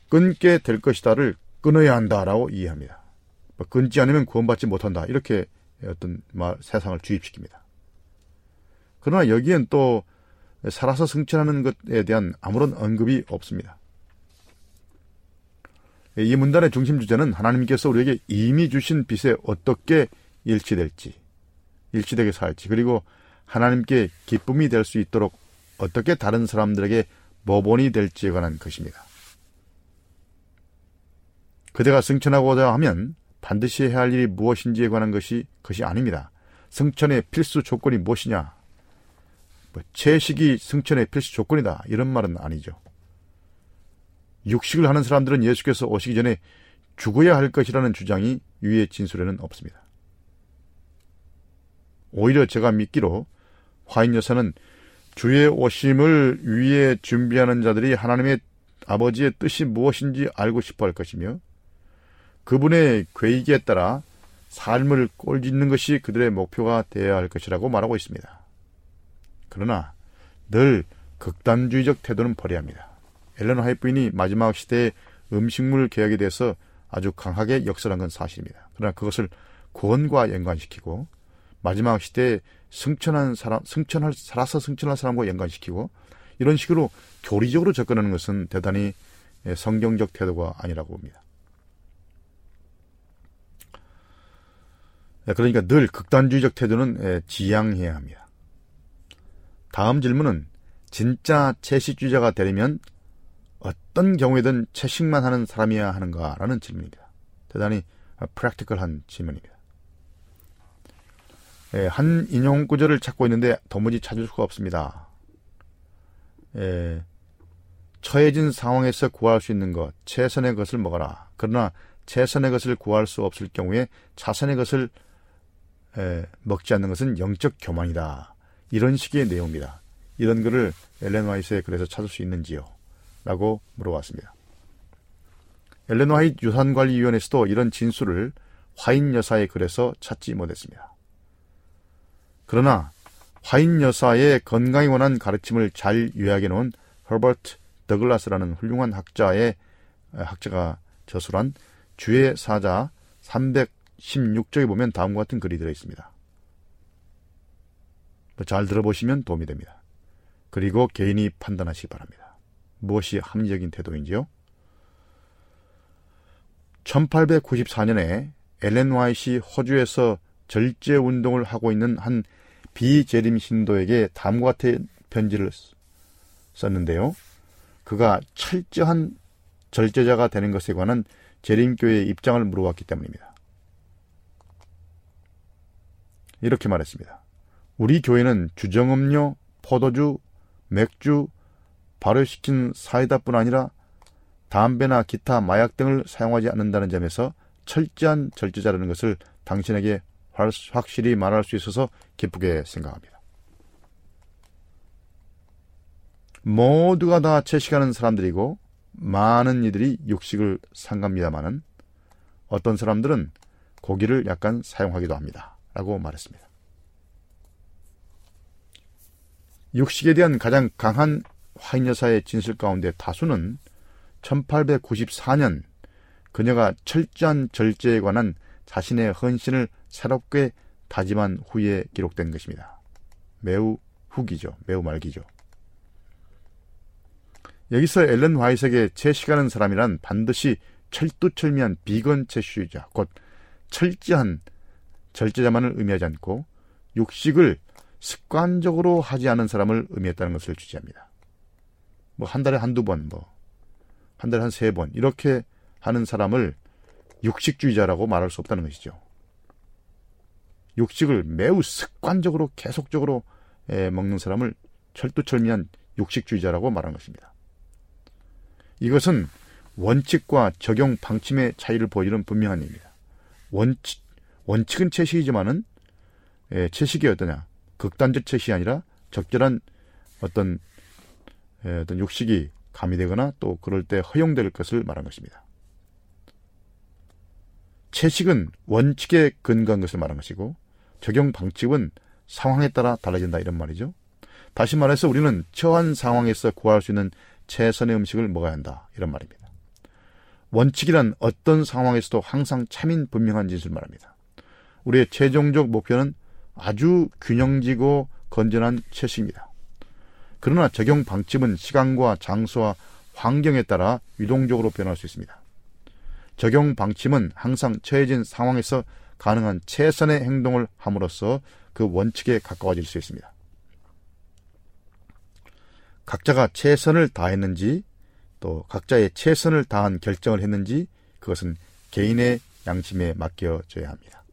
끊게 될 것이다를 끊어야 한다라고 이해합니다. 뭐 끊지 않으면 구원받지 못한다. 이렇게 어떤 말, 세상을 주입시킵니다. 그러나 여기엔 또 살아서 승천하는 것에 대한 아무런 언급이 없습니다. 이 문단의 중심 주제는 하나님께서 우리에게 이미 주신 빛에 어떻게 일치될지, 일치되게 살지, 그리고 하나님께 기쁨이 될 수 있도록 어떻게 다른 사람들에게 모본이 될지에 관한 것입니다. 그대가 승천하고자 하면 반드시 해야 할 일이 무엇인지에 관한 것이 것이 아닙니다. 승천의 필수 조건이 무엇이냐? 뭐 채식이 승천의 필수 조건이다. 이런 말은 아니죠. 육식을 하는 사람들은 예수께서 오시기 전에 죽어야 할 것이라는 주장이 위의 진술에는 없습니다. 오히려 제가 믿기로 화인 여사는 주의 오심을 위해 준비하는 자들이 하나님의 아버지의 뜻이 무엇인지 알고 싶어 할 것이며 그분의 괴이기에 따라 삶을 꼴짓는 것이 그들의 목표가 되어야 할 것이라고 말하고 있습니다. 그러나 늘 극단주의적 태도는 버려야 합니다. 화이트 부인이 마지막 시대의 음식물 개혁에 대해서 아주 강하게 역설한 건 사실입니다. 그러나 그것을 구원과 연관시키고 마지막 시대에 승천한 사람, 승천할, 살아서 승천할 사람과 연관시키고 이런 식으로 교리적으로 접근하는 것은 대단히 성경적 태도가 아니라고 봅니다. 그러니까 늘 극단주의적 태도는 지양해야 합니다. 다음 질문은 진짜 채식주의자가 되려면 어떤 경우에든 채식만 하는 사람이어야 하는가라는 질문입니다. 대단히 프랙티컬한 질문입니다. 예, 한 인용 구절을 찾고 있는데 도무지 찾을 수가 없습니다. 예, 처해진 상황에서 구할 수 있는 것, 최선의 것을 먹어라. 그러나 최선의 것을 구할 수 없을 경우에 차선의 것을 에, 먹지 않는 것은 영적 교만이다. 이런 식의 내용입니다. 이런 글을 엘렌 와이스의 글에서 찾을 수 있는지요? 라고 물어봤습니다. 엘렌 화이트 유산관리위원회에서도 이런 진술을 화인 여사의 글에서 찾지 못했습니다. 그러나 화인 여사의 건강에 관한 가르침을 잘 요약해 놓은 허버트 더글라스라는 훌륭한 학자의 학자가 저술한 주의 사자 316쪽에 보면 다음과 같은 글이 들어 있습니다. 잘 들어보시면 도움이 됩니다. 그리고 개인이 판단하시기 바랍니다. 무엇이 합리적인 태도인지요? 1894년에 엘렌 와이시 호주에서 절제 운동을 하고 있는 한 비재림 신도에게 다음과 같은 편지를 썼는데요. 그가 철저한 절제자가 되는 것에 관한 재림교회의 입장을 물어봤기 때문입니다. 이렇게 말했습니다. 우리 교회는 주정음료, 포도주, 맥주, 발효시킨 사이다뿐 아니라 담배나 기타 마약 등을 사용하지 않는다는 점에서 철저한 절제자라는 것을 당신에게 확실히 말할 수 있어서 기쁘게 생각합니다. 모두가 다 채식하는 사람들이고 많은 이들이 육식을 상갑니다마는 어떤 사람들은 고기를 약간 사용하기도 합니다. 라고 말했습니다. 육식에 대한 가장 강한 화인 여사의 진술 가운데 다수는 1894년 그녀가 철저한 절제에 관한 자신의 헌신을 새롭게 다짐한 후에 기록된 것입니다. 매우 후기죠. 매우 말기죠. 여기서 앨런 화이색의 채식하는 사람이란 반드시 철두철미한 비건 채식주의자, 곧 철저한 절제자만을 의미하지 않고 육식을 습관적으로 하지 않은 사람을 의미했다는 것을 주지합니다. 뭐 한 달에 한두 번, 뭐 한 달에 한 세 번 이렇게 하는 사람을 육식주의자라고 말할 수 없다는 것이죠. 육식을 매우 습관적으로 계속적으로 먹는 사람을 철두철미한 육식주의자라고 말하는 것입니다. 이것은 원칙과 적용 방침의 차이를 보이는 분명한 얘기입니다. 원칙, 원칙은 채식이지만은 채식이 어떠냐? 극단적 채식이 아니라 적절한 어떤 어떤 육식이 가미되거나 또 그럴 때 허용될 것을 말한 것입니다. 채식은 원칙에 근거한 것을 말한 것이고 적용 방식은 상황에 따라 달라진다 이런 말이죠. 다시 말해서 우리는 처한 상황에서 구할 수 있는 최선의 음식을 먹어야 한다 이런 말입니다. 원칙이란 어떤 상황에서도 항상 참인 분명한 짓을 말합니다. 우리의 최종적 목표는 아주 균형지고 건전한 채식입니다. 그러나 적용 방침은 시간과 장소와 환경에 따라 유동적으로 변할 수 있습니다. 적용 방침은 항상 처해진 상황에서 가능한 최선의 행동을 함으로써 그 원칙에 가까워질 수 있습니다. 각자가 최선을 다했는지 또 각자의 최선을 다한 결정을 했는지 그것은 개인의 양심에 맡겨져야 합니다.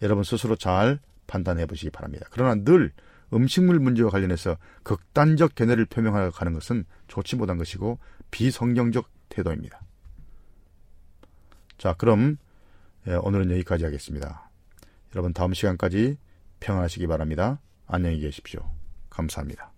여러분 스스로 잘 판단해 보시기 바랍니다. 그러나 늘 음식물 문제와 관련해서 극단적 견해를 표명하여 가는 것은 좋지 못한 것이고 비성경적 태도입니다. 자, 그럼 예, 오늘은 여기까지 하겠습니다. 여러분 다음 시간까지 평안하시기 바랍니다. 안녕히 계십시오. 감사합니다.